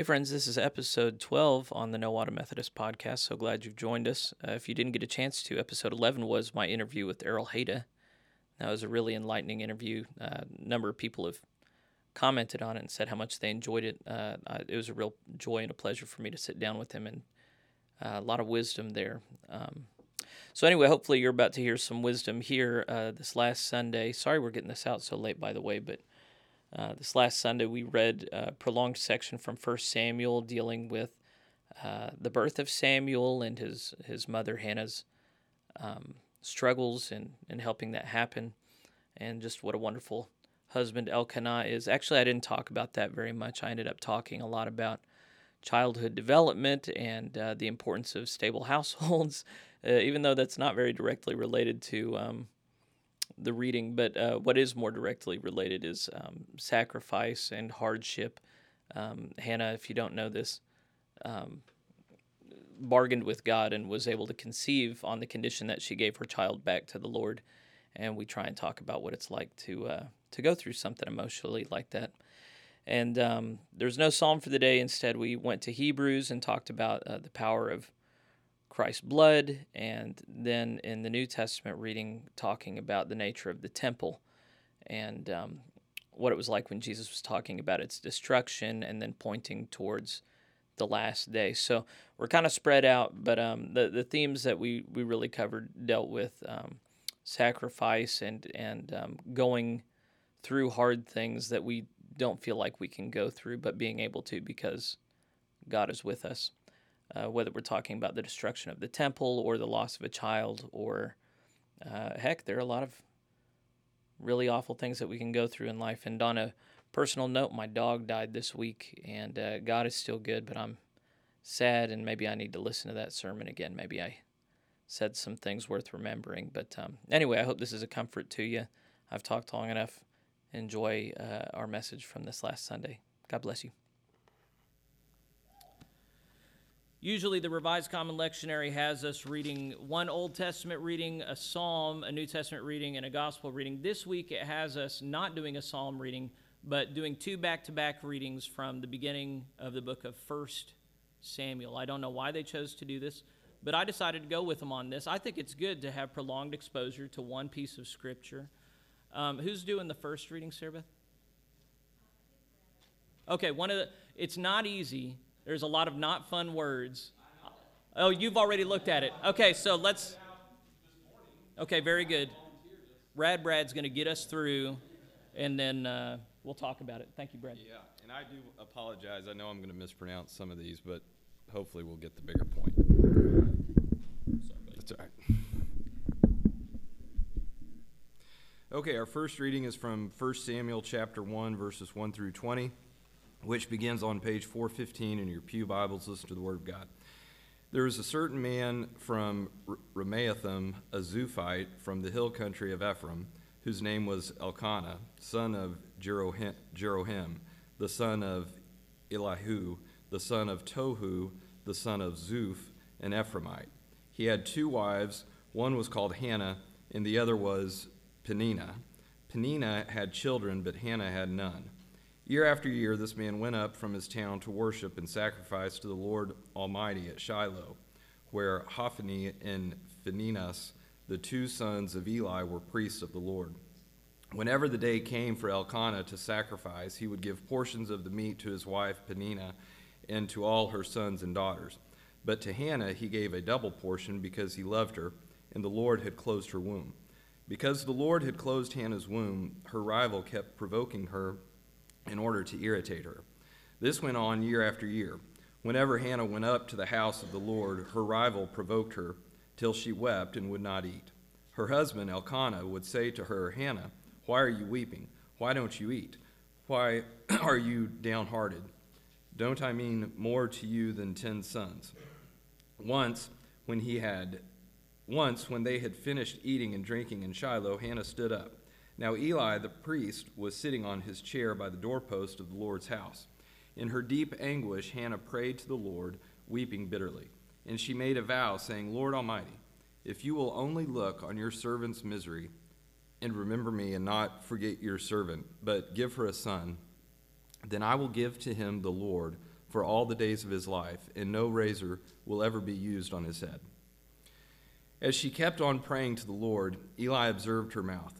Hey, friends, this is episode 12 on the No Water Methodist podcast. So glad you've joined us. Uh, if you didn't get a chance to, episode 11 was my interview with Errol Hayda. That was a really enlightening interview. Uh, a number of people have commented on it and said how much they enjoyed it. Uh, I, it was a real joy and a pleasure for me to sit down with him, and uh, a lot of wisdom there. Um, so, anyway, hopefully, you're about to hear some wisdom here uh, this last Sunday. Sorry we're getting this out so late, by the way, but uh, this last Sunday, we read a prolonged section from 1 Samuel dealing with uh, the birth of Samuel and his, his mother Hannah's um, struggles in, in helping that happen, and just what a wonderful husband Elkanah is. Actually, I didn't talk about that very much. I ended up talking a lot about childhood development and uh, the importance of stable households, uh, even though that's not very directly related to. Um, the reading, but uh, what is more directly related is um, sacrifice and hardship. Um, Hannah, if you don't know this, um, bargained with God and was able to conceive on the condition that she gave her child back to the Lord. And we try and talk about what it's like to uh, to go through something emotionally like that. And um, there's no psalm for the day. Instead, we went to Hebrews and talked about uh, the power of Christ's blood, and then in the New Testament reading, talking about the nature of the temple and um, what it was like when Jesus was talking about its destruction and then pointing towards the last day. So we're kind of spread out, but um, the, the themes that we, we really covered dealt with um, sacrifice and, and um, going through hard things that we don't feel like we can go through, but being able to because God is with us uh, whether we're talking about the destruction of the temple or the loss of a child, or uh, heck, there are a lot of really awful things that we can go through in life. And on a personal note, my dog died this week, and uh, God is still good, but I'm sad, and maybe I need to listen to that sermon again. Maybe I said some things worth remembering. But um, anyway, I hope this is a comfort to you. I've talked long enough. Enjoy uh, our message from this last Sunday. God bless you. Usually, the Revised Common Lectionary has us reading one Old Testament reading, a Psalm, a New Testament reading, and a Gospel reading. This week, it has us not doing a Psalm reading, but doing two back to back readings from the beginning of the book of 1 Samuel. I don't know why they chose to do this, but I decided to go with them on this. I think it's good to have prolonged exposure to one piece of Scripture. Um, who's doing the first reading, Sarah Beth? Okay, one of the, it's not easy there's a lot of not fun words. Oh, you've already looked at it. Okay, so let's. Okay, very good. Brad Brad's going to get us through, and then uh, we'll talk about it. Thank you, Brad. Yeah, and I do apologize. I know I'm going to mispronounce some of these, but hopefully we'll get the bigger point. Sorry, That's all right. Okay, our first reading is from 1 Samuel chapter 1, verses 1 through 20 which begins on page 415 in your Pew Bibles. Listen to the Word of God. There was a certain man from Ramathaim, a Zuphite, from the hill country of Ephraim, whose name was Elkanah, son of Jeroham, the son of Elihu, the son of Tohu, the son of Zuph, an Ephraimite. He had two wives. One was called Hannah, and the other was Peninnah. Peninnah had children, but Hannah had none. Year after year, this man went up from his town to worship and sacrifice to the Lord Almighty at Shiloh, where Hophni and Phinehas, the two sons of Eli, were priests of the Lord. Whenever the day came for Elkanah to sacrifice, he would give portions of the meat to his wife Peninnah and to all her sons and daughters. But to Hannah he gave a double portion because he loved her, and the Lord had closed her womb. Because the Lord had closed Hannah's womb, her rival kept provoking her in order to irritate her. This went on year after year. Whenever Hannah went up to the house of the Lord, her rival provoked her till she wept and would not eat. Her husband, Elkanah, would say to her, Hannah, why are you weeping? Why don't you eat? Why are you downhearted? Don't I mean more to you than ten sons? Once, when he had once when they had finished eating and drinking in Shiloh, Hannah stood up. Now Eli the priest was sitting on his chair by the doorpost of the Lord's house. In her deep anguish, Hannah prayed to the Lord, weeping bitterly. And she made a vow, saying, Lord Almighty, if you will only look on your servant's misery and remember me and not forget your servant, but give her a son, then I will give to him the Lord for all the days of his life, and no razor will ever be used on his head. As she kept on praying to the Lord, Eli observed her mouth.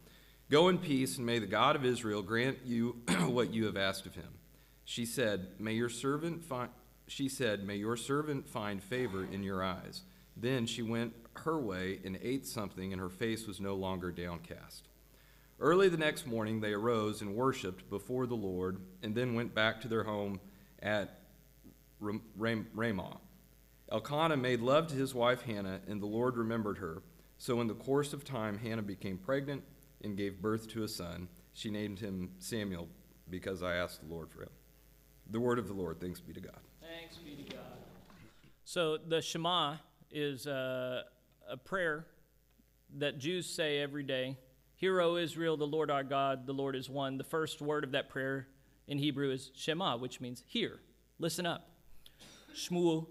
Go in peace, and may the God of Israel grant you what you have asked of him. She said, May your servant find she said, May your servant find favor in your eyes. Then she went her way and ate something, and her face was no longer downcast. Early the next morning they arose and worshipped before the Lord, and then went back to their home at Ramah. Elkanah made love to his wife Hannah, and the Lord remembered her. So, in the course of time, Hannah became pregnant and gave birth to a son. She named him Samuel because I asked the Lord for him. The word of the Lord. Thanks be to God. Thanks be to God. So, the Shema is a, a prayer that Jews say every day. Hear, O Israel, the Lord our God, the Lord is one. The first word of that prayer in Hebrew is Shema, which means hear, listen up. Shmuel,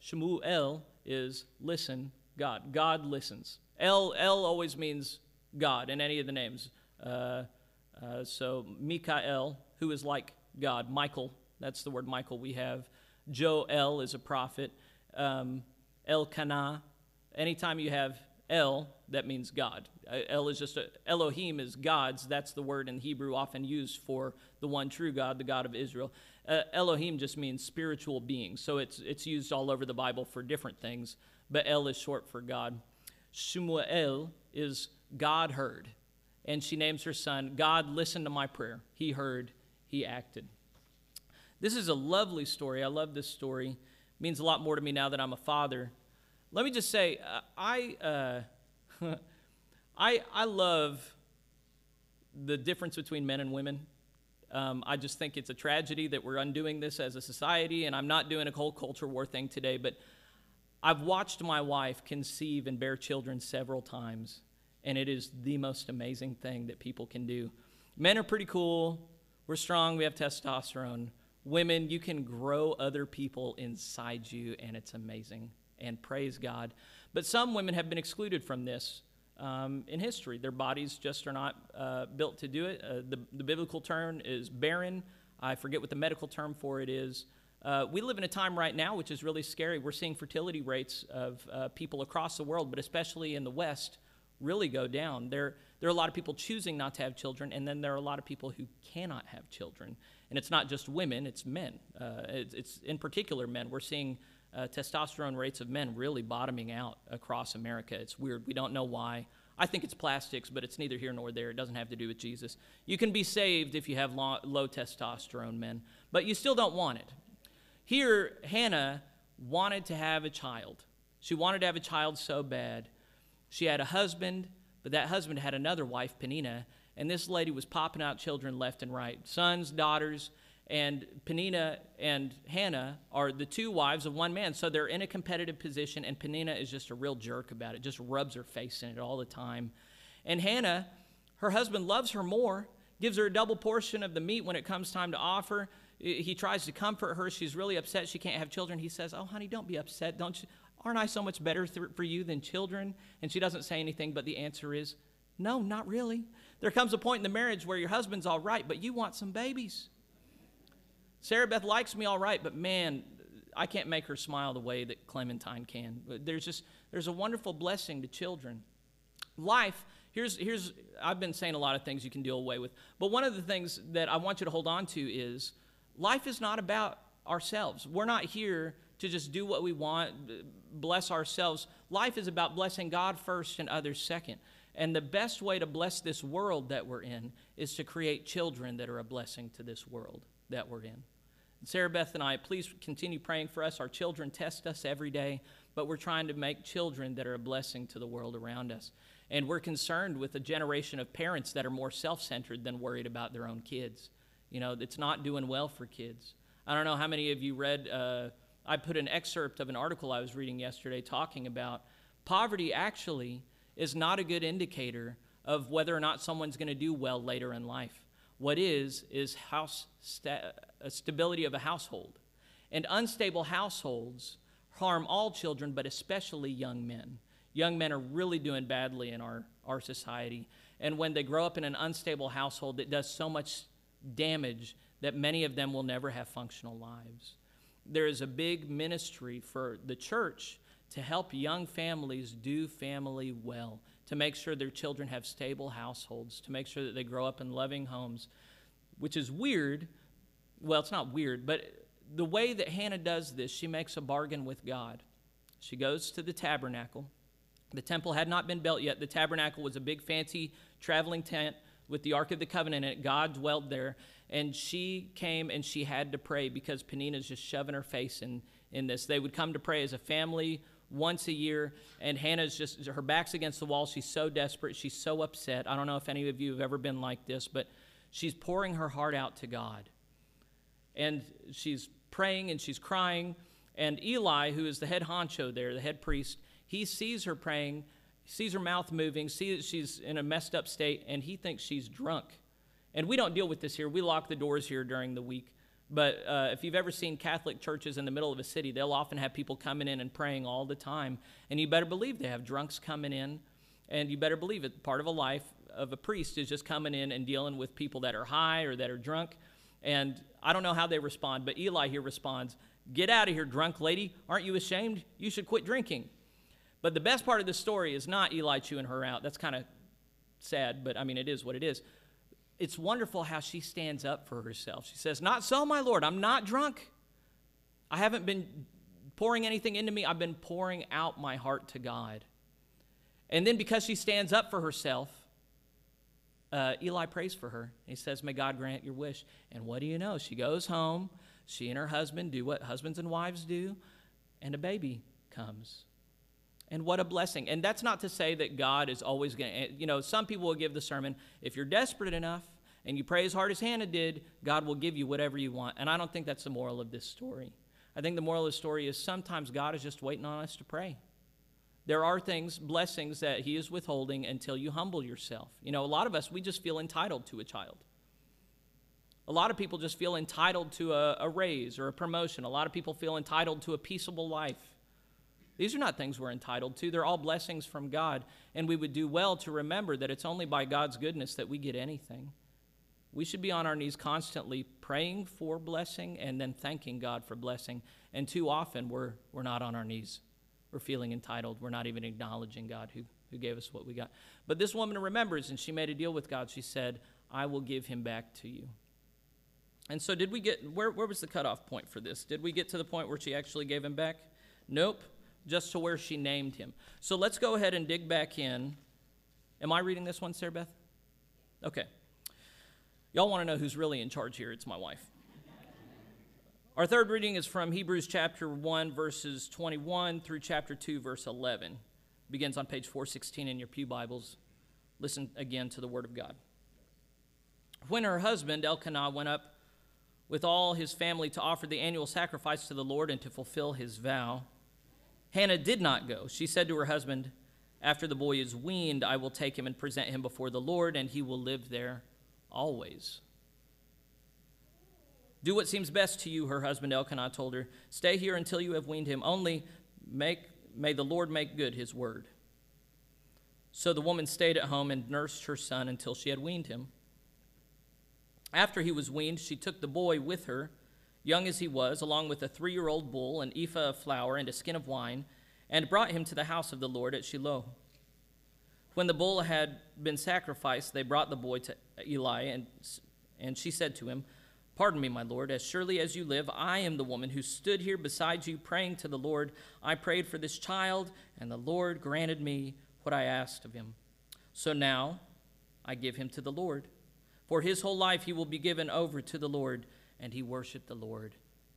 Shmuel is listen God. God listens. El, El always means God in any of the names. Uh, uh, so Mikael, who is like God. Michael, that's the word Michael we have. Joel is a prophet. Um, Elkanah, anytime you have El, that means God. Uh, El is just a, Elohim is God's. That's the word in Hebrew often used for the one true God, the God of Israel. Uh, Elohim just means spiritual being. So it's, it's used all over the Bible for different things but El is short for God. Shmuel is God heard. And she names her son, God listened to my prayer. He heard, he acted. This is a lovely story. I love this story. It means a lot more to me now that I'm a father. Let me just say, uh, I, uh, I, I love the difference between men and women. Um, I just think it's a tragedy that we're undoing this as a society, and I'm not doing a whole culture war thing today, but I've watched my wife conceive and bear children several times, and it is the most amazing thing that people can do. Men are pretty cool. We're strong. We have testosterone. Women, you can grow other people inside you, and it's amazing. And praise God. But some women have been excluded from this um, in history. Their bodies just are not uh, built to do it. Uh, the, the biblical term is barren. I forget what the medical term for it is. Uh, we live in a time right now which is really scary. We're seeing fertility rates of uh, people across the world, but especially in the West, really go down. There, there are a lot of people choosing not to have children, and then there are a lot of people who cannot have children. And it's not just women, it's men. Uh, it's, it's, in particular men. We're seeing uh, testosterone rates of men really bottoming out across America. It's weird. We don't know why. I think it's plastics, but it's neither here nor there. It doesn't have to do with Jesus. You can be saved if you have low, low testosterone men, but you still don't want it. Here, Hannah wanted to have a child. She wanted to have a child so bad. She had a husband, but that husband had another wife, Penina, and this lady was popping out children left and right sons, daughters, and Penina and Hannah are the two wives of one man. So they're in a competitive position, and Penina is just a real jerk about it, just rubs her face in it all the time. And Hannah, her husband loves her more, gives her a double portion of the meat when it comes time to offer. He tries to comfort her. She's really upset she can't have children. He says, Oh, honey, don't be upset. Don't you, aren't I so much better th- for you than children? And she doesn't say anything, but the answer is, No, not really. There comes a point in the marriage where your husband's all right, but you want some babies. Sarah Beth likes me all right, but man, I can't make her smile the way that Clementine can. There's just there's a wonderful blessing to children. Life, here's here's I've been saying a lot of things you can deal away with, but one of the things that I want you to hold on to is life is not about ourselves. We're not here to just do what we want, bless ourselves. Life is about blessing God first and others second. And the best way to bless this world that we're in is to create children that are a blessing to this world that we're in. Sarah Beth and I, please continue praying for us. Our children test us every day, but we're trying to make children that are a blessing to the world around us. And we're concerned with a generation of parents that are more self centered than worried about their own kids. You know, it's not doing well for kids. I don't know how many of you read, uh, I put an excerpt of an article I was reading yesterday talking about poverty actually is not a good indicator of whether or not someone's going to do well later in life. What is, is house sta- uh, stability of a household. And unstable households harm all children, but especially young men. Young men are really doing badly in our, our society. And when they grow up in an unstable household, it does so much damage that many of them will never have functional lives. There is a big ministry for the church to help young families do family well, to make sure their children have stable households, to make sure that they grow up in loving homes, which is weird. Well, it's not weird, but the way that Hannah does this, she makes a bargain with God. She goes to the tabernacle. The temple had not been built yet. The tabernacle was a big, fancy traveling tent with the Ark of the Covenant it. God dwelled there. And she came and she had to pray because Penina's just shoving her face in, in this. They would come to pray as a family once a year, and Hannah's just, her back's against the wall. She's so desperate. She's so upset. I don't know if any of you have ever been like this, but she's pouring her heart out to God. And she's praying and she's crying. And Eli, who is the head honcho there, the head priest, he sees her praying, sees her mouth moving, sees that she's in a messed up state, and he thinks she's drunk. And we don't deal with this here. We lock the doors here during the week. But uh, if you've ever seen Catholic churches in the middle of a city, they'll often have people coming in and praying all the time. And you better believe they have drunks coming in. And you better believe it. Part of a life of a priest is just coming in and dealing with people that are high or that are drunk. And I don't know how they respond, but Eli here responds Get out of here, drunk lady. Aren't you ashamed? You should quit drinking. But the best part of the story is not Eli chewing her out. That's kind of sad, but I mean, it is what it is it's wonderful how she stands up for herself. She says, Not so, my Lord, I'm not drunk. I haven't been pouring anything into me, I've been pouring out my heart to God. And then because she stands up for herself, uh, Eli prays for her. He says, May God grant your wish. And what do you know? She goes home. She and her husband do what husbands and wives do, and a baby comes. And what a blessing. And that's not to say that God is always going to, eh, you know, some people will give the sermon, if you're desperate enough and you pray as hard as Hannah did, God will give you whatever you want. And I don't think that's the moral of this story. I think the moral of the story is sometimes God is just waiting on us to pray. There are things, blessings that He is withholding until you humble yourself. You know, a lot of us, we just feel entitled to a child. A lot of people just feel entitled to a, a raise or a promotion. A lot of people feel entitled to a peaceable life. These are not things we're entitled to. They're all blessings from God. And we would do well to remember that it's only by God's goodness that we get anything. We should be on our knees constantly praying for blessing and then thanking God for blessing. And too often we're, we're not on our knees. We're feeling entitled. We're not even acknowledging God who, who gave us what we got. But this woman remembers, and she made a deal with God. She said, I will give him back to you. And so, did we get, where, where was the cutoff point for this? Did we get to the point where she actually gave him back? Nope just to where she named him. So let's go ahead and dig back in. Am I reading this one, Sarah Beth? Okay. Y'all want to know who's really in charge here? It's my wife. Our third reading is from Hebrews chapter 1, verses 21 through chapter 2, verse 11. It begins on page 416 in your Pew Bibles. Listen again to the Word of God. When her husband, Elkanah, went up with all his family to offer the annual sacrifice to the Lord and to fulfill his vow, Hannah did not go. She said to her husband, After the boy is weaned, I will take him and present him before the Lord, and he will live there always. Do what seems best to you, her husband Elkanah told her. Stay here until you have weaned him. Only make, may the Lord make good his word. So the woman stayed at home and nursed her son until she had weaned him. After he was weaned, she took the boy with her young as he was, along with a three year old bull, an ephah of flour, and a skin of wine, and brought him to the house of the Lord at Shiloh. When the bull had been sacrificed, they brought the boy to Eli, and, and she said to him, Pardon me, my Lord, as surely as you live, I am the woman who stood here beside you praying to the Lord. I prayed for this child, and the Lord granted me what I asked of him. So now I give him to the Lord. For his whole life he will be given over to the Lord. And he worshiped the Lord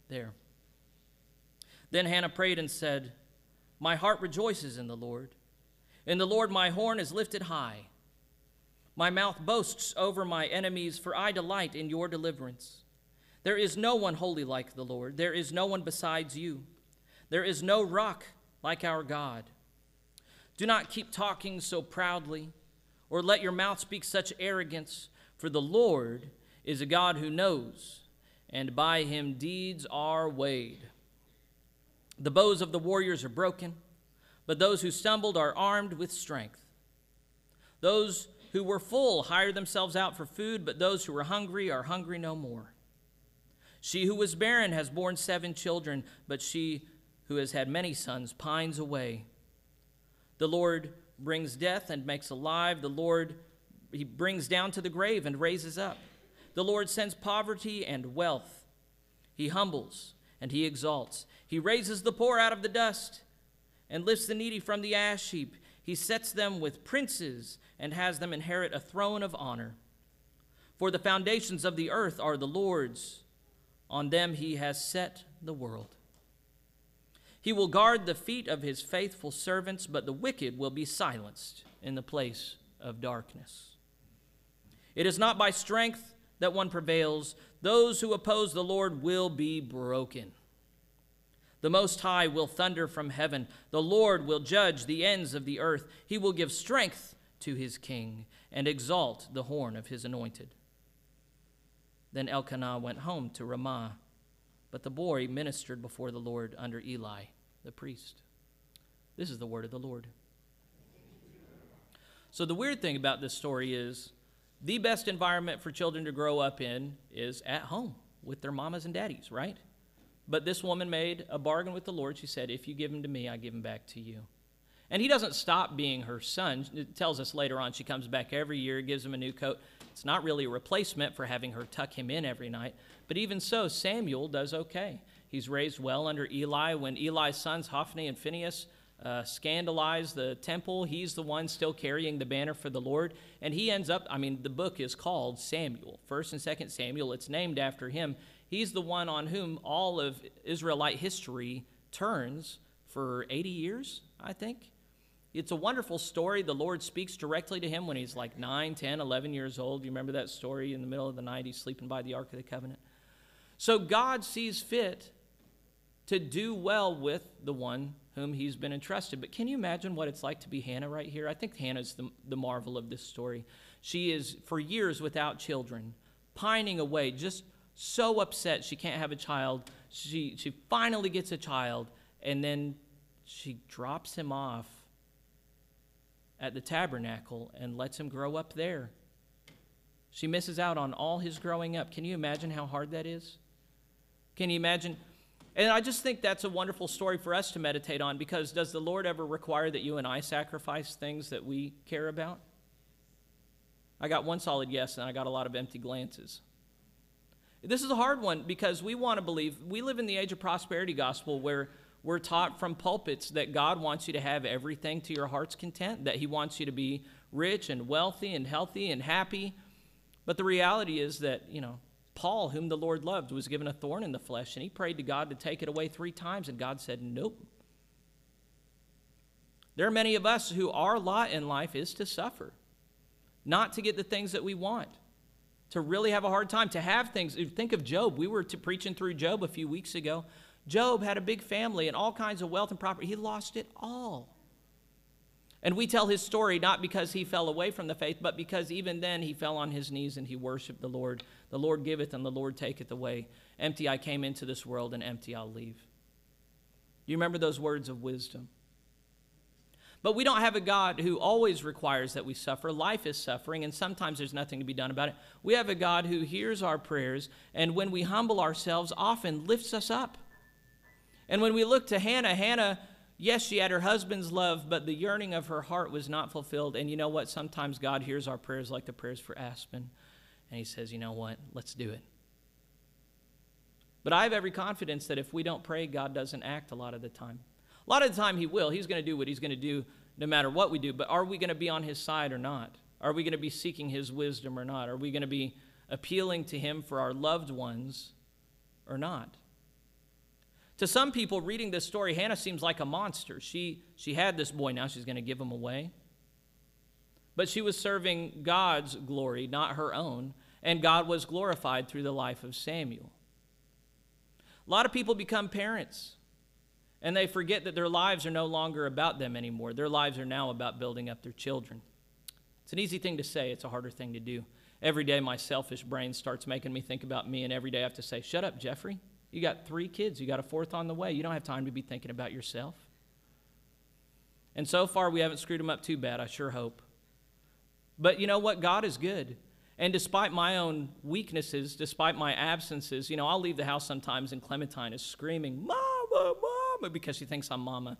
there. Then Hannah prayed and said, My heart rejoices in the Lord. In the Lord my horn is lifted high. My mouth boasts over my enemies, for I delight in your deliverance. There is no one holy like the Lord. There is no one besides you. There is no rock like our God. Do not keep talking so proudly, or let your mouth speak such arrogance, for the Lord is a God who knows, and by him deeds are weighed. The bows of the warriors are broken, but those who stumbled are armed with strength. Those who were full hire themselves out for food, but those who were hungry are hungry no more. She who was barren has borne seven children, but she who has had many sons pines away. The Lord brings death and makes alive. The Lord he brings down to the grave and raises up. The Lord sends poverty and wealth. He humbles and he exalts. He raises the poor out of the dust and lifts the needy from the ash heap. He sets them with princes and has them inherit a throne of honor. For the foundations of the earth are the Lord's, on them he has set the world. He will guard the feet of his faithful servants, but the wicked will be silenced in the place of darkness. It is not by strength that one prevails. Those who oppose the Lord will be broken. The Most High will thunder from heaven. The Lord will judge the ends of the earth. He will give strength to his king and exalt the horn of his anointed. Then Elkanah went home to Ramah, but the boy ministered before the Lord under Eli, the priest. This is the word of the Lord. So, the weird thing about this story is the best environment for children to grow up in is at home with their mamas and daddies, right? But this woman made a bargain with the Lord. She said, If you give him to me, I give him back to you. And he doesn't stop being her son. It tells us later on she comes back every year, gives him a new coat. It's not really a replacement for having her tuck him in every night. But even so, Samuel does okay. He's raised well under Eli. When Eli's sons, Hophni and Phinehas, uh, scandalize the temple, he's the one still carrying the banner for the Lord. And he ends up, I mean, the book is called Samuel. First and Second Samuel, it's named after him. He's the one on whom all of Israelite history turns for 80 years, I think. It's a wonderful story. The Lord speaks directly to him when he's like 9, 10, 11 years old. You remember that story in the middle of the night? He's sleeping by the Ark of the Covenant. So God sees fit to do well with the one whom he's been entrusted. But can you imagine what it's like to be Hannah right here? I think Hannah's the, the marvel of this story. She is for years without children, pining away, just so upset she can't have a child. She, she finally gets a child, and then she drops him off at the tabernacle and lets him grow up there. She misses out on all his growing up. Can you imagine how hard that is? Can you imagine? And I just think that's a wonderful story for us to meditate on because does the Lord ever require that you and I sacrifice things that we care about? I got one solid yes, and I got a lot of empty glances. This is a hard one because we want to believe, we live in the age of prosperity gospel where we're taught from pulpits that God wants you to have everything to your heart's content, that He wants you to be rich and wealthy and healthy and happy. But the reality is that, you know, Paul, whom the Lord loved, was given a thorn in the flesh, and he prayed to God to take it away three times, and God said, Nope. There are many of us who our lot in life is to suffer, not to get the things that we want to really have a hard time, to have things. Think of Job. We were preaching through Job a few weeks ago. Job had a big family and all kinds of wealth and property. He lost it all. And we tell his story not because he fell away from the faith, but because even then he fell on his knees and he worshiped the Lord. The Lord giveth and the Lord taketh away. Empty I came into this world, and empty I'll leave. You remember those words of wisdom? But we don't have a God who always requires that we suffer. Life is suffering, and sometimes there's nothing to be done about it. We have a God who hears our prayers, and when we humble ourselves, often lifts us up. And when we look to Hannah, Hannah, yes, she had her husband's love, but the yearning of her heart was not fulfilled. And you know what? Sometimes God hears our prayers like the prayers for Aspen, and He says, you know what? Let's do it. But I have every confidence that if we don't pray, God doesn't act a lot of the time. A lot of the time, He will. He's going to do what He's going to do no matter what we do. But are we going to be on His side or not? Are we going to be seeking His wisdom or not? Are we going to be appealing to Him for our loved ones or not? To some people, reading this story, Hannah seems like a monster. She, she had this boy, now she's going to give him away. But she was serving God's glory, not her own, and God was glorified through the life of Samuel. A lot of people become parents and they forget that their lives are no longer about them anymore. Their lives are now about building up their children. It's an easy thing to say, it's a harder thing to do. Every day, my selfish brain starts making me think about me, and every day I have to say, Shut up, Jeffrey. You got three kids, you got a fourth on the way. You don't have time to be thinking about yourself. And so far, we haven't screwed them up too bad, I sure hope. But you know what? God is good. And despite my own weaknesses, despite my absences, you know, I'll leave the house sometimes and Clementine is screaming, Mama, Mama, because she thinks I'm Mama.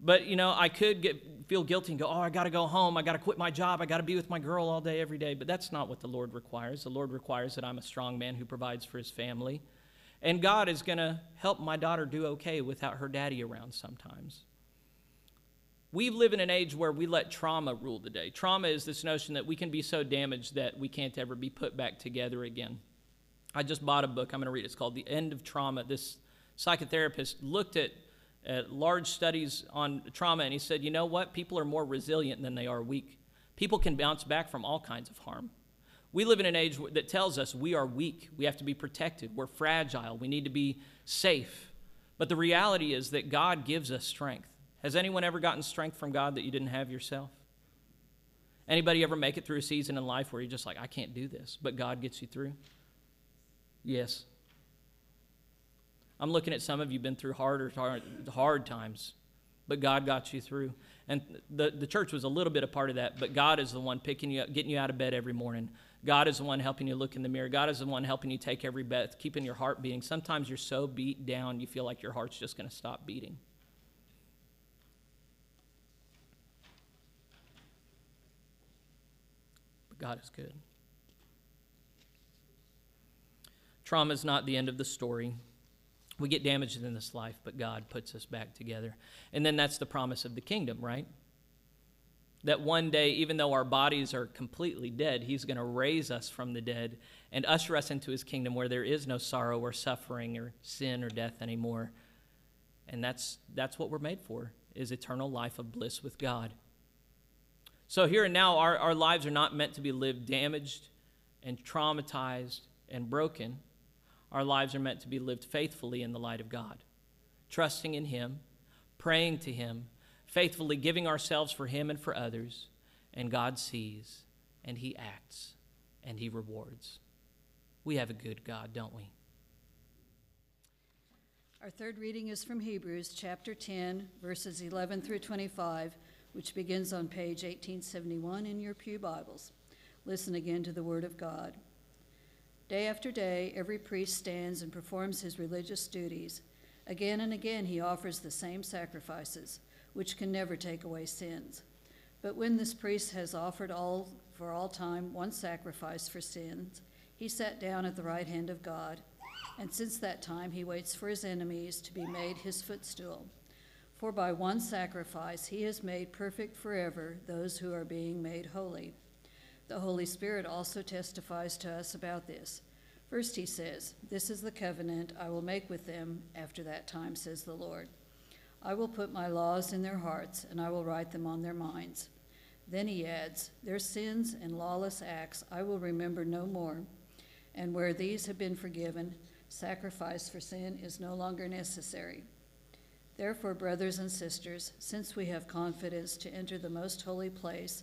But, you know, I could get, feel guilty and go, oh, I got to go home. I got to quit my job. I got to be with my girl all day, every day. But that's not what the Lord requires. The Lord requires that I'm a strong man who provides for his family. And God is going to help my daughter do okay without her daddy around sometimes. We live in an age where we let trauma rule the day. Trauma is this notion that we can be so damaged that we can't ever be put back together again. I just bought a book I'm going to read. It's called The End of Trauma. This psychotherapist looked at, at large studies on trauma and he said, you know what? People are more resilient than they are weak. People can bounce back from all kinds of harm. We live in an age that tells us we are weak. We have to be protected. We're fragile. We need to be safe. But the reality is that God gives us strength. Has anyone ever gotten strength from God that you didn't have yourself? Anybody ever make it through a season in life where you're just like, I can't do this, but God gets you through? Yes. I'm looking at some of you been through harder, hard, hard times, but God got you through. And the, the church was a little bit a part of that, but God is the one picking you up, getting you out of bed every morning. God is the one helping you look in the mirror. God is the one helping you take every breath, keeping your heart beating. Sometimes you're so beat down, you feel like your heart's just going to stop beating. But God is good. Trauma is not the end of the story. We get damaged in this life, but God puts us back together. And then that's the promise of the kingdom, right? That one day, even though our bodies are completely dead, He's going to raise us from the dead and usher us into His kingdom where there is no sorrow or suffering or sin or death anymore. And that's, that's what we're made for, is eternal life of bliss with God. So, here and now, our, our lives are not meant to be lived damaged and traumatized and broken. Our lives are meant to be lived faithfully in the light of God, trusting in Him, praying to Him, faithfully giving ourselves for Him and for others. And God sees, and He acts, and He rewards. We have a good God, don't we? Our third reading is from Hebrews chapter 10, verses 11 through 25 which begins on page 1871 in your Pew Bibles. Listen again to the Word of God. Day after day, every priest stands and performs his religious duties. Again and again, he offers the same sacrifices, which can never take away sins. But when this priest has offered all for all time one sacrifice for sins, he sat down at the right hand of God, and since that time he waits for his enemies to be made his footstool. For by one sacrifice he has made perfect forever those who are being made holy. The Holy Spirit also testifies to us about this. First, he says, This is the covenant I will make with them after that time, says the Lord. I will put my laws in their hearts, and I will write them on their minds. Then he adds, Their sins and lawless acts I will remember no more. And where these have been forgiven, sacrifice for sin is no longer necessary. Therefore, brothers and sisters, since we have confidence to enter the most holy place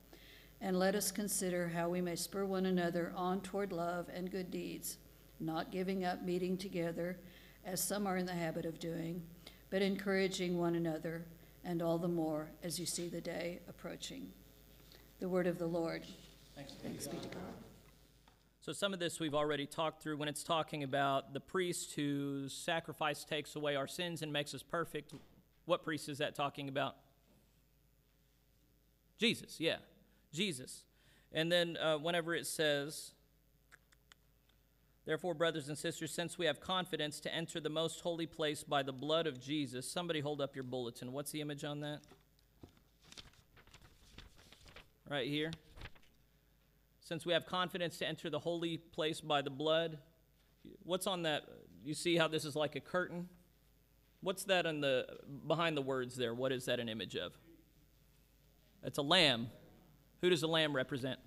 And let us consider how we may spur one another on toward love and good deeds, not giving up meeting together, as some are in the habit of doing, but encouraging one another, and all the more as you see the day approaching. The word of the Lord. Thanks. Thanks be to God. So, some of this we've already talked through when it's talking about the priest whose sacrifice takes away our sins and makes us perfect. What priest is that talking about? Jesus, yeah, Jesus. And then, uh, whenever it says, Therefore, brothers and sisters, since we have confidence to enter the most holy place by the blood of Jesus, somebody hold up your bulletin. What's the image on that? Right here. Since we have confidence to enter the holy place by the blood, what's on that? You see how this is like a curtain? What's that on the behind the words there? What is that an image of? It's a lamb. Who does the lamb represent?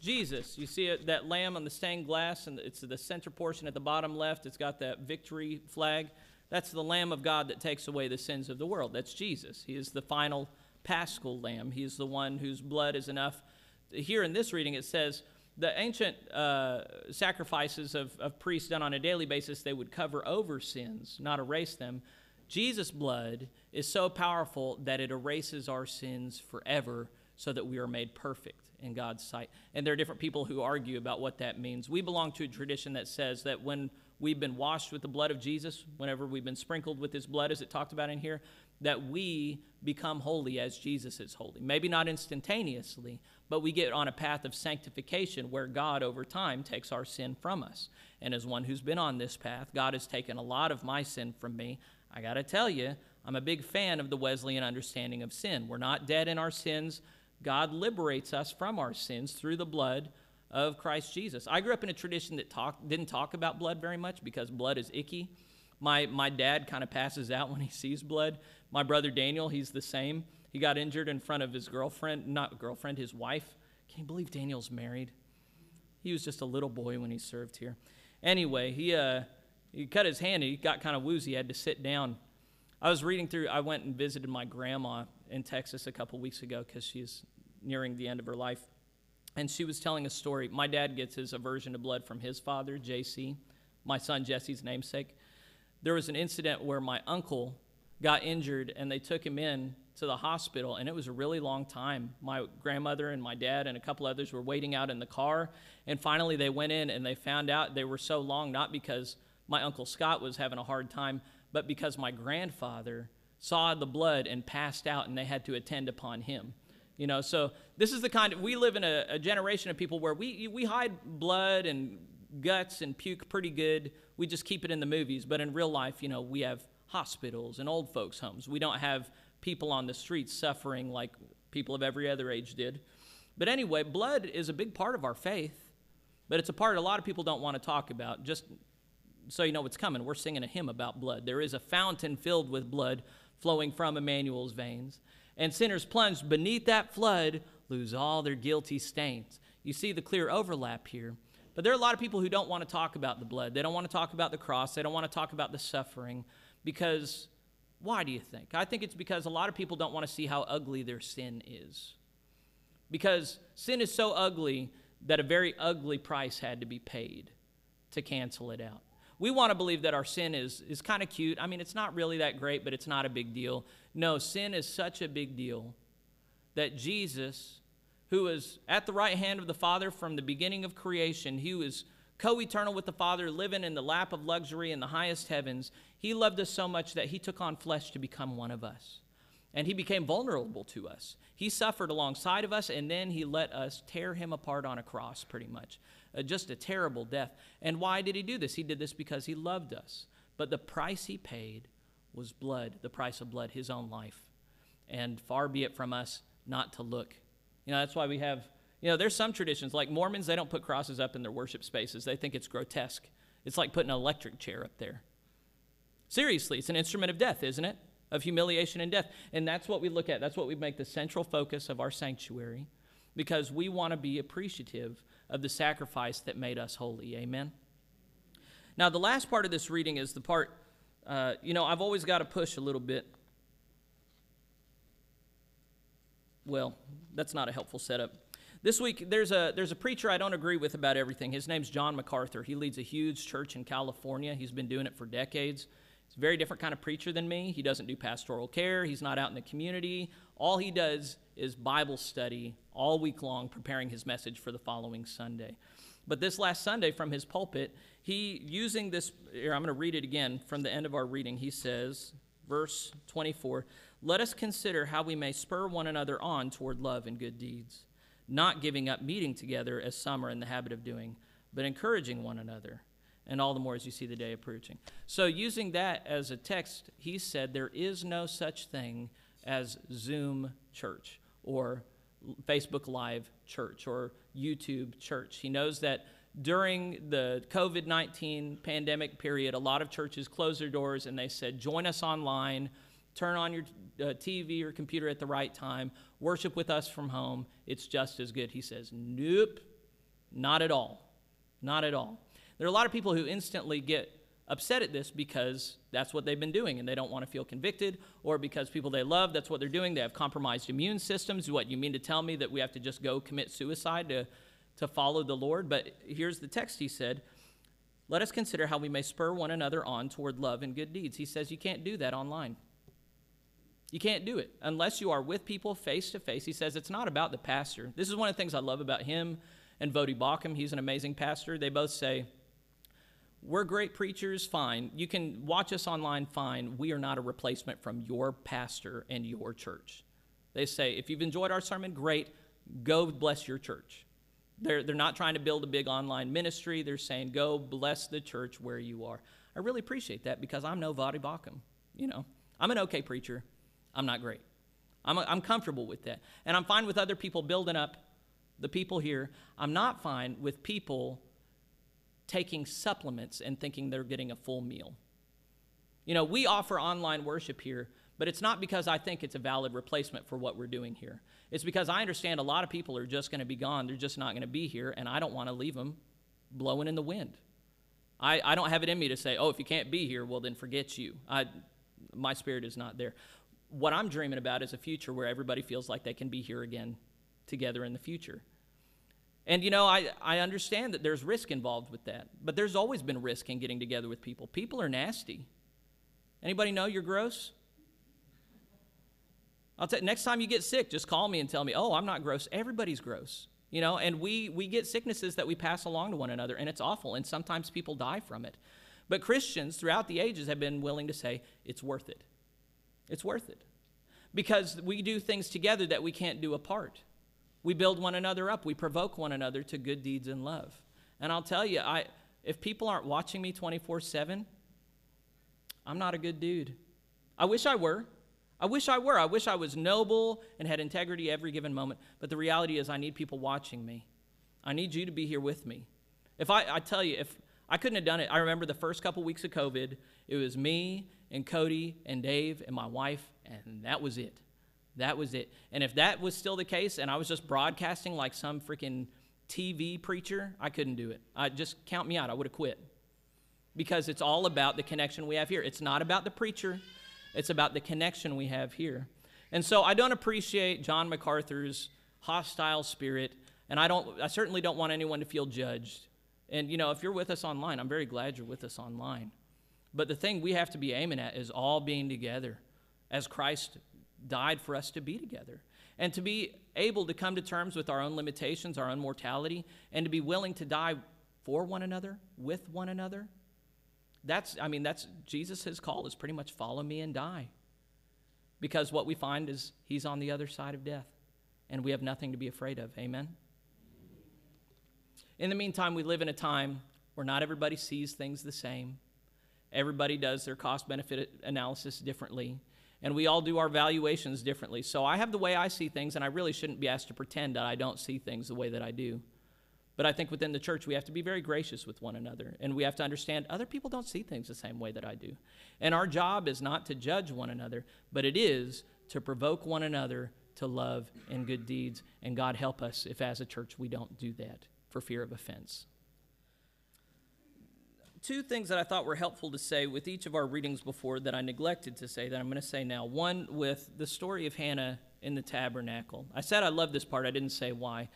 Jesus. You see it, that lamb on the stained glass, and it's the center portion at the bottom left. It's got that victory flag. That's the Lamb of God that takes away the sins of the world. That's Jesus. He is the final paschal lamb. He is the one whose blood is enough. Here in this reading, it says the ancient uh, sacrifices of, of priests done on a daily basis, they would cover over sins, not erase them. Jesus' blood is so powerful that it erases our sins forever so that we are made perfect in God's sight. And there are different people who argue about what that means. We belong to a tradition that says that when we've been washed with the blood of Jesus, whenever we've been sprinkled with his blood, as it talked about in here, that we become holy as Jesus is holy. Maybe not instantaneously, but we get on a path of sanctification where God over time takes our sin from us. And as one who's been on this path, God has taken a lot of my sin from me. I got to tell you, I'm a big fan of the Wesleyan understanding of sin. We're not dead in our sins. God liberates us from our sins through the blood of Christ Jesus. I grew up in a tradition that talk, didn't talk about blood very much because blood is icky. My, my dad kind of passes out when he sees blood. My brother Daniel, he's the same. He got injured in front of his girlfriend, not girlfriend, his wife. Can you believe Daniel's married? He was just a little boy when he served here. Anyway, he, uh, he cut his hand. He got kind of woozy. He had to sit down. I was reading through, I went and visited my grandma in Texas a couple weeks ago because she's nearing the end of her life. And she was telling a story. My dad gets his aversion to blood from his father, JC, my son Jesse's namesake. There was an incident where my uncle got injured and they took him in to the hospital, and it was a really long time. My grandmother and my dad and a couple others were waiting out in the car, and finally they went in and they found out they were so long not because my uncle Scott was having a hard time, but because my grandfather saw the blood and passed out, and they had to attend upon him. You know, so this is the kind of we live in a, a generation of people where we we hide blood and guts and puke pretty good. We just keep it in the movies, but in real life, you know, we have hospitals and old folks' homes. We don't have people on the streets suffering like people of every other age did. But anyway, blood is a big part of our faith, but it's a part a lot of people don't want to talk about. Just so you know what's coming, we're singing a hymn about blood. There is a fountain filled with blood flowing from Emmanuel's veins and sinners plunged beneath that flood lose all their guilty stains. You see the clear overlap here. But there are a lot of people who don't want to talk about the blood. They don't want to talk about the cross. They don't want to talk about the suffering because why do you think? I think it's because a lot of people don't want to see how ugly their sin is. Because sin is so ugly that a very ugly price had to be paid to cancel it out. We want to believe that our sin is, is kind of cute. I mean, it's not really that great, but it's not a big deal. No, sin is such a big deal that Jesus, who was at the right hand of the Father from the beginning of creation, he was co eternal with the Father, living in the lap of luxury in the highest heavens, he loved us so much that he took on flesh to become one of us. And he became vulnerable to us. He suffered alongside of us, and then he let us tear him apart on a cross, pretty much. Uh, just a terrible death. And why did he do this? He did this because he loved us. But the price he paid was blood, the price of blood, his own life. And far be it from us not to look. You know, that's why we have, you know, there's some traditions, like Mormons, they don't put crosses up in their worship spaces. They think it's grotesque. It's like putting an electric chair up there. Seriously, it's an instrument of death, isn't it? Of humiliation and death. And that's what we look at. That's what we make the central focus of our sanctuary because we want to be appreciative of the sacrifice that made us holy. Amen? Now, the last part of this reading is the part uh, you know, I've always got to push a little bit. Well, that's not a helpful setup. This week, there's a, there's a preacher I don't agree with about everything. His name's John MacArthur. He leads a huge church in California. He's been doing it for decades. He's a very different kind of preacher than me. He doesn't do pastoral care, he's not out in the community. All he does is Bible study all week long, preparing his message for the following Sunday. But this last Sunday from his pulpit, he, using this, here, I'm going to read it again from the end of our reading. He says, verse 24, Let us consider how we may spur one another on toward love and good deeds not giving up meeting together as some are in the habit of doing, but encouraging one another, and all the more as you see the day approaching. So, using that as a text, he said there is no such thing as Zoom church or Facebook Live church or YouTube church. He knows that during the COVID 19 pandemic period, a lot of churches closed their doors and they said, Join us online turn on your uh, TV or computer at the right time, worship with us from home. It's just as good. He says, Nope, not at all. Not at all. There are a lot of people who instantly get upset at this because that's what they've been doing and they don't want to feel convicted, or because people they love, that's what they're doing. They have compromised immune systems. What, you mean to tell me that we have to just go commit suicide to, to follow the Lord? But here's the text he said. Let us consider how we may spur one another on toward love and good deeds. He says you can't do that online. You can't do it unless you are with people face to face. He says it's not about the pastor. This is one of the things I love about him and Voddie Baucham. He's an amazing pastor. They both say, We're great preachers, fine. You can watch us online, fine. We are not a replacement from your pastor and your church. They say, If you've enjoyed our sermon, great. Go bless your church. They're, they're not trying to build a big online ministry. They're saying, Go bless the church where you are. I really appreciate that because I'm no Voddie Baucham. You know, I'm an okay preacher. I'm not great. I'm, I'm comfortable with that. And I'm fine with other people building up the people here. I'm not fine with people taking supplements and thinking they're getting a full meal. You know, we offer online worship here, but it's not because I think it's a valid replacement for what we're doing here. It's because I understand a lot of people are just going to be gone. They're just not going to be here, and I don't want to leave them blowing in the wind. I, I don't have it in me to say, oh, if you can't be here, well, then forget you. I, my spirit is not there what I'm dreaming about is a future where everybody feels like they can be here again together in the future. And you know, I, I understand that there's risk involved with that, but there's always been risk in getting together with people. People are nasty. Anybody know you're gross? I'll tell next time you get sick, just call me and tell me, oh, I'm not gross. Everybody's gross. You know, and we, we get sicknesses that we pass along to one another, and it's awful, and sometimes people die from it. But Christians throughout the ages have been willing to say, it's worth it. It's worth it. Because we do things together that we can't do apart. We build one another up, we provoke one another to good deeds and love. And I'll tell you, I, if people aren't watching me 24 7, I'm not a good dude. I wish I were. I wish I were. I wish I was noble and had integrity every given moment. But the reality is, I need people watching me. I need you to be here with me. If I, I tell you, if I couldn't have done it, I remember the first couple weeks of COVID, it was me and Cody and Dave and my wife, and that was it. That was it. And if that was still the case and I was just broadcasting like some freaking TV preacher, I couldn't do it. I just count me out. I would have quit. Because it's all about the connection we have here. It's not about the preacher, it's about the connection we have here. And so I don't appreciate John MacArthur's hostile spirit, and I don't I certainly don't want anyone to feel judged. And you know, if you're with us online, I'm very glad you're with us online. But the thing we have to be aiming at is all being together as Christ died for us to be together. And to be able to come to terms with our own limitations, our own mortality, and to be willing to die for one another, with one another. That's, I mean, that's Jesus' call is pretty much follow me and die. Because what we find is he's on the other side of death, and we have nothing to be afraid of. Amen? In the meantime, we live in a time where not everybody sees things the same. Everybody does their cost benefit analysis differently, and we all do our valuations differently. So I have the way I see things, and I really shouldn't be asked to pretend that I don't see things the way that I do. But I think within the church, we have to be very gracious with one another, and we have to understand other people don't see things the same way that I do. And our job is not to judge one another, but it is to provoke one another to love and good deeds. And God help us if, as a church, we don't do that for fear of offense two things that I thought were helpful to say with each of our readings before that I neglected to say that I'm going to say now. One with the story of Hannah in the tabernacle. I said I love this part, I didn't say why.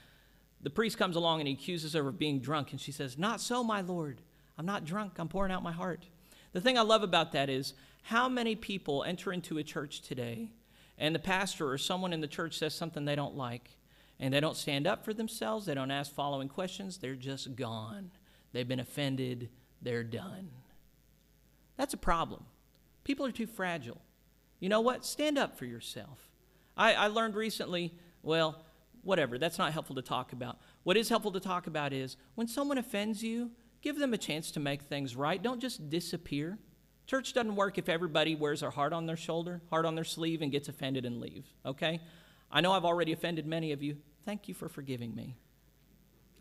The priest comes along and he accuses her of being drunk, and she says, Not so, my Lord. I'm not drunk. I'm pouring out my heart. The thing I love about that is how many people enter into a church today and the pastor or someone in the church says something they don't like and they don't stand up for themselves, they don't ask following questions, they're just gone. They've been offended, they're done. That's a problem. People are too fragile. You know what? Stand up for yourself. I, I learned recently, well, whatever, that's not helpful to talk about. What is helpful to talk about is when someone offends you, give them a chance to make things right. Don't just disappear. Church doesn't work if everybody wears their heart on their shoulder, heart on their sleeve, and gets offended and leave, okay? I know I've already offended many of you. Thank you for forgiving me.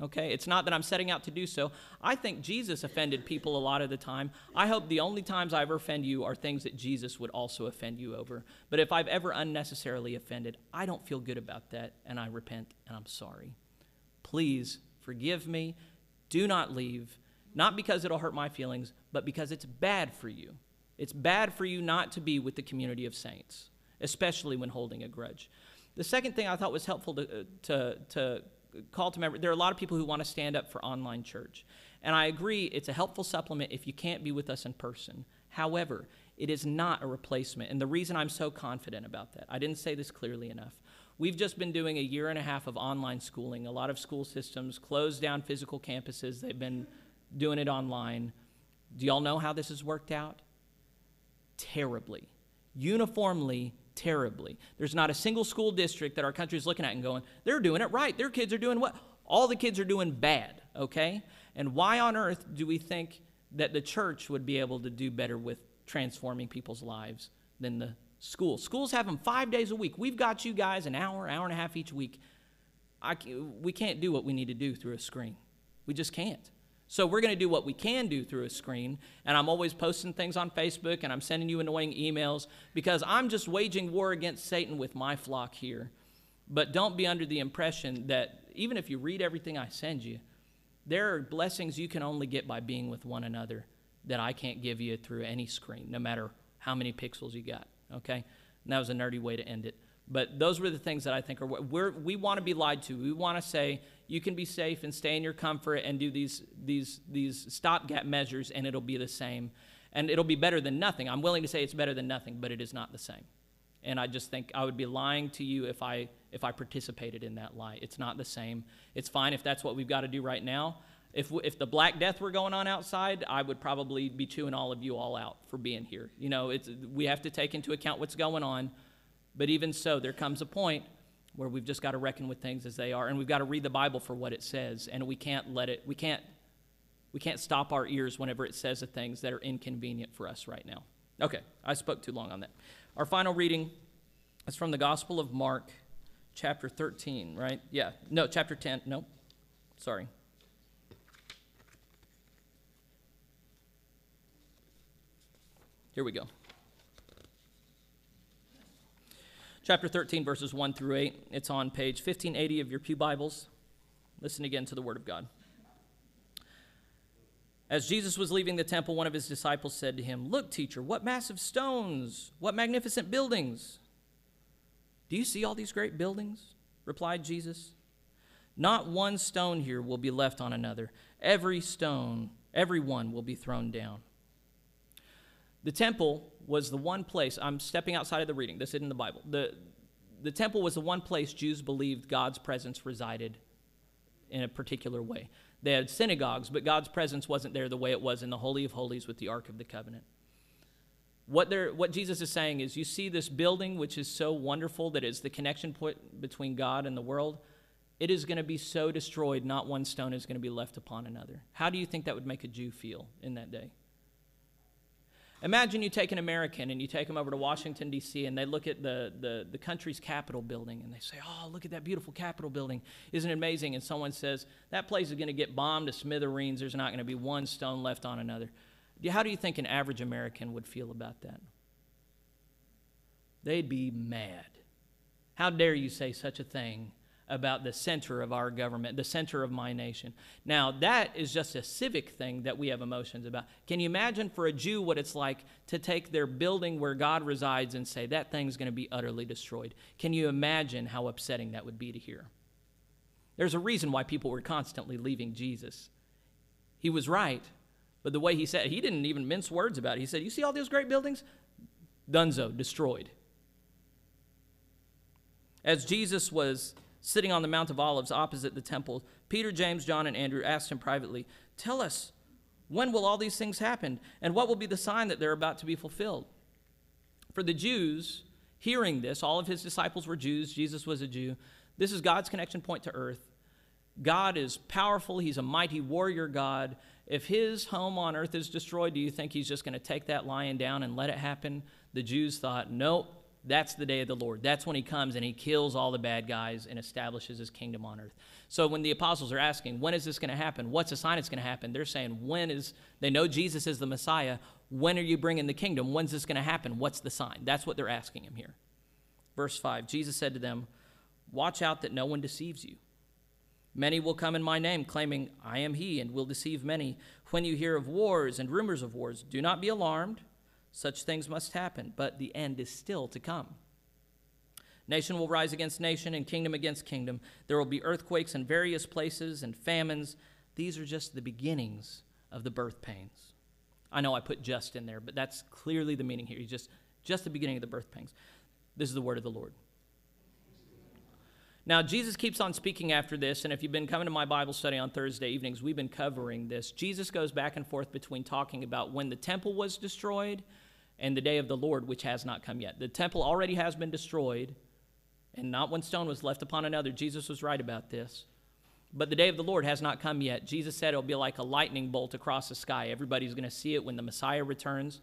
Okay? It's not that I'm setting out to do so. I think Jesus offended people a lot of the time. I hope the only times I ever offend you are things that Jesus would also offend you over. But if I've ever unnecessarily offended, I don't feel good about that, and I repent and I'm sorry. Please forgive me. Do not leave not because it'll hurt my feelings, but because it's bad for you. It's bad for you not to be with the community of saints, especially when holding a grudge. The second thing I thought was helpful to, uh, to, to call to remember there are a lot of people who want to stand up for online church. And I agree, it's a helpful supplement if you can't be with us in person. However, it is not a replacement. And the reason I'm so confident about that, I didn't say this clearly enough. We've just been doing a year and a half of online schooling. A lot of school systems closed down physical campuses. They've been doing it online. Do y'all know how this has worked out? Terribly. Uniformly, terribly. There's not a single school district that our country is looking at and going, they're doing it right. Their kids are doing what? All the kids are doing bad, okay? And why on earth do we think that the church would be able to do better with transforming people's lives than the school? Schools have them five days a week. We've got you guys an hour, hour and a half each week. I, we can't do what we need to do through a screen. We just can't. So we're going to do what we can do through a screen. And I'm always posting things on Facebook and I'm sending you annoying emails because I'm just waging war against Satan with my flock here. But don't be under the impression that even if you read everything I send you, there are blessings you can only get by being with one another that I can't give you through any screen, no matter how many pixels you got. Okay? And that was a nerdy way to end it. But those were the things that I think are we're, we want to be lied to. We want to say you can be safe and stay in your comfort and do these these these stopgap measures, and it'll be the same, and it'll be better than nothing. I'm willing to say it's better than nothing, but it is not the same. And I just think I would be lying to you if I if I participated in that lie. It's not the same. It's fine if that's what we've got to do right now. If, if the Black Death were going on outside, I would probably be chewing all of you all out for being here. You know, it's, we have to take into account what's going on. But even so, there comes a point where we've just got to reckon with things as they are, and we've got to read the Bible for what it says, and we can't let it, we can't, we can't stop our ears whenever it says the things that are inconvenient for us right now. Okay, I spoke too long on that. Our final reading is from the Gospel of Mark, chapter 13, right? Yeah, no, chapter 10, no, sorry. Here we go. Chapter 13, verses 1 through 8. It's on page 1580 of your Pew Bibles. Listen again to the Word of God. As Jesus was leaving the temple, one of his disciples said to him, Look, teacher, what massive stones, what magnificent buildings. Do you see all these great buildings? replied Jesus. Not one stone here will be left on another. Every stone, every one will be thrown down. The temple was the one place, I'm stepping outside of the reading, this isn't in the Bible. The, the temple was the one place Jews believed God's presence resided in a particular way. They had synagogues, but God's presence wasn't there the way it was in the Holy of Holies with the Ark of the Covenant. What, what Jesus is saying is, you see this building, which is so wonderful that is the connection point between God and the world. It is going to be so destroyed, not one stone is going to be left upon another. How do you think that would make a Jew feel in that day? Imagine you take an American and you take them over to Washington, D.C., and they look at the, the, the country's Capitol building and they say, Oh, look at that beautiful Capitol building. Isn't it amazing? And someone says, That place is going to get bombed to smithereens. There's not going to be one stone left on another. How do you think an average American would feel about that? They'd be mad. How dare you say such a thing about the center of our government, the center of my nation. Now, that is just a civic thing that we have emotions about. Can you imagine for a Jew what it's like to take their building where God resides and say, that thing's going to be utterly destroyed? Can you imagine how upsetting that would be to hear? There's a reason why people were constantly leaving Jesus. He was right, but the way he said, he didn't even mince words about it. He said, You see all those great buildings? Dunzo, destroyed. As Jesus was sitting on the Mount of Olives opposite the temple, Peter, James, John, and Andrew asked him privately, Tell us, when will all these things happen? And what will be the sign that they're about to be fulfilled? For the Jews, hearing this, all of his disciples were Jews, Jesus was a Jew. This is God's connection point to earth. God is powerful, he's a mighty warrior God. If his home on earth is destroyed, do you think he's just going to take that lion down and let it happen? The Jews thought, nope, that's the day of the Lord. That's when he comes and he kills all the bad guys and establishes his kingdom on earth. So when the apostles are asking, when is this going to happen? What's a sign it's going to happen? They're saying, when is, they know Jesus is the Messiah. When are you bringing the kingdom? When's this going to happen? What's the sign? That's what they're asking him here. Verse 5 Jesus said to them, Watch out that no one deceives you. Many will come in my name, claiming, I am he, and will deceive many. When you hear of wars and rumors of wars, do not be alarmed. Such things must happen, but the end is still to come. Nation will rise against nation and kingdom against kingdom. There will be earthquakes in various places and famines. These are just the beginnings of the birth pains. I know I put just in there, but that's clearly the meaning here. Just, just the beginning of the birth pains. This is the word of the Lord. Now, Jesus keeps on speaking after this, and if you've been coming to my Bible study on Thursday evenings, we've been covering this. Jesus goes back and forth between talking about when the temple was destroyed and the day of the Lord, which has not come yet. The temple already has been destroyed, and not one stone was left upon another. Jesus was right about this. But the day of the Lord has not come yet. Jesus said it'll be like a lightning bolt across the sky. Everybody's going to see it when the Messiah returns.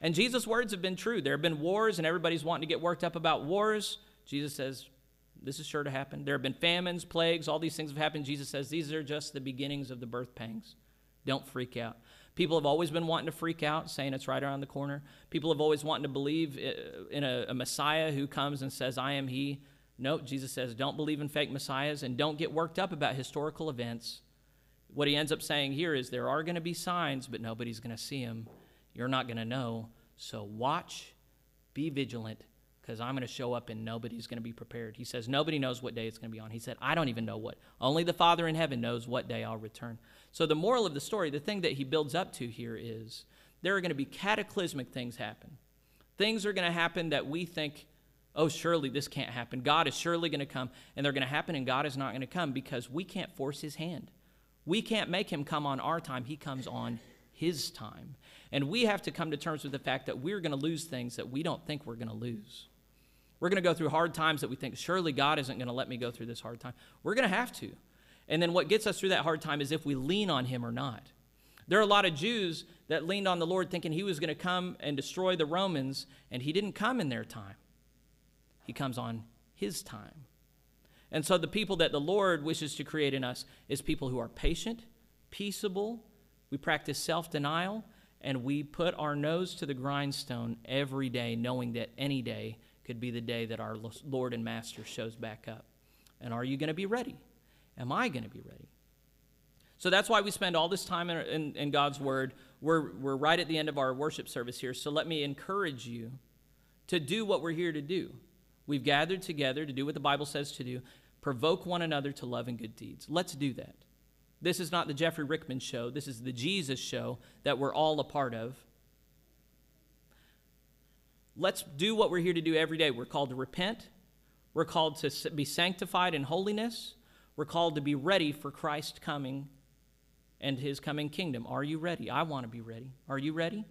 And Jesus' words have been true. There have been wars, and everybody's wanting to get worked up about wars. Jesus says, This is sure to happen. There have been famines, plagues, all these things have happened. Jesus says, These are just the beginnings of the birth pangs. Don't freak out. People have always been wanting to freak out, saying it's right around the corner. People have always wanted to believe uh, in a, a Messiah who comes and says, I am He. No, Jesus says, don't believe in fake messiahs and don't get worked up about historical events. What he ends up saying here is there are going to be signs, but nobody's going to see them. You're not going to know. So watch, be vigilant, because I'm going to show up and nobody's going to be prepared. He says, Nobody knows what day it's going to be on. He said, I don't even know what. Only the Father in heaven knows what day I'll return. So, the moral of the story, the thing that he builds up to here is there are going to be cataclysmic things happen. Things are going to happen that we think, oh, surely this can't happen. God is surely going to come, and they're going to happen, and God is not going to come because we can't force his hand. We can't make him come on our time, he comes on his time. And we have to come to terms with the fact that we're going to lose things that we don't think we're going to lose. We're going to go through hard times that we think, surely God isn't going to let me go through this hard time. We're going to have to. And then what gets us through that hard time is if we lean on Him or not. There are a lot of Jews that leaned on the Lord thinking He was going to come and destroy the Romans, and He didn't come in their time. He comes on His time. And so the people that the Lord wishes to create in us is people who are patient, peaceable, we practice self denial, and we put our nose to the grindstone every day, knowing that any day could be the day that our Lord and Master shows back up. And are you going to be ready? Am I going to be ready? So that's why we spend all this time in, in, in, God's Word. We're, we're right at the end of our worship service here. So let me encourage you to do what we're here to do. We've gathered together to do what the Bible says to do provoke one another to love and good deeds. Let's do that. This is not the Jeffrey Rickman show, this is the Jesus show that we're all a part of. Let's do what we're here to do every day. We're called to repent, we're called to be sanctified in holiness. We're called to be ready for Christ coming and his coming kingdom. Are you ready? I want to be ready. Are you ready?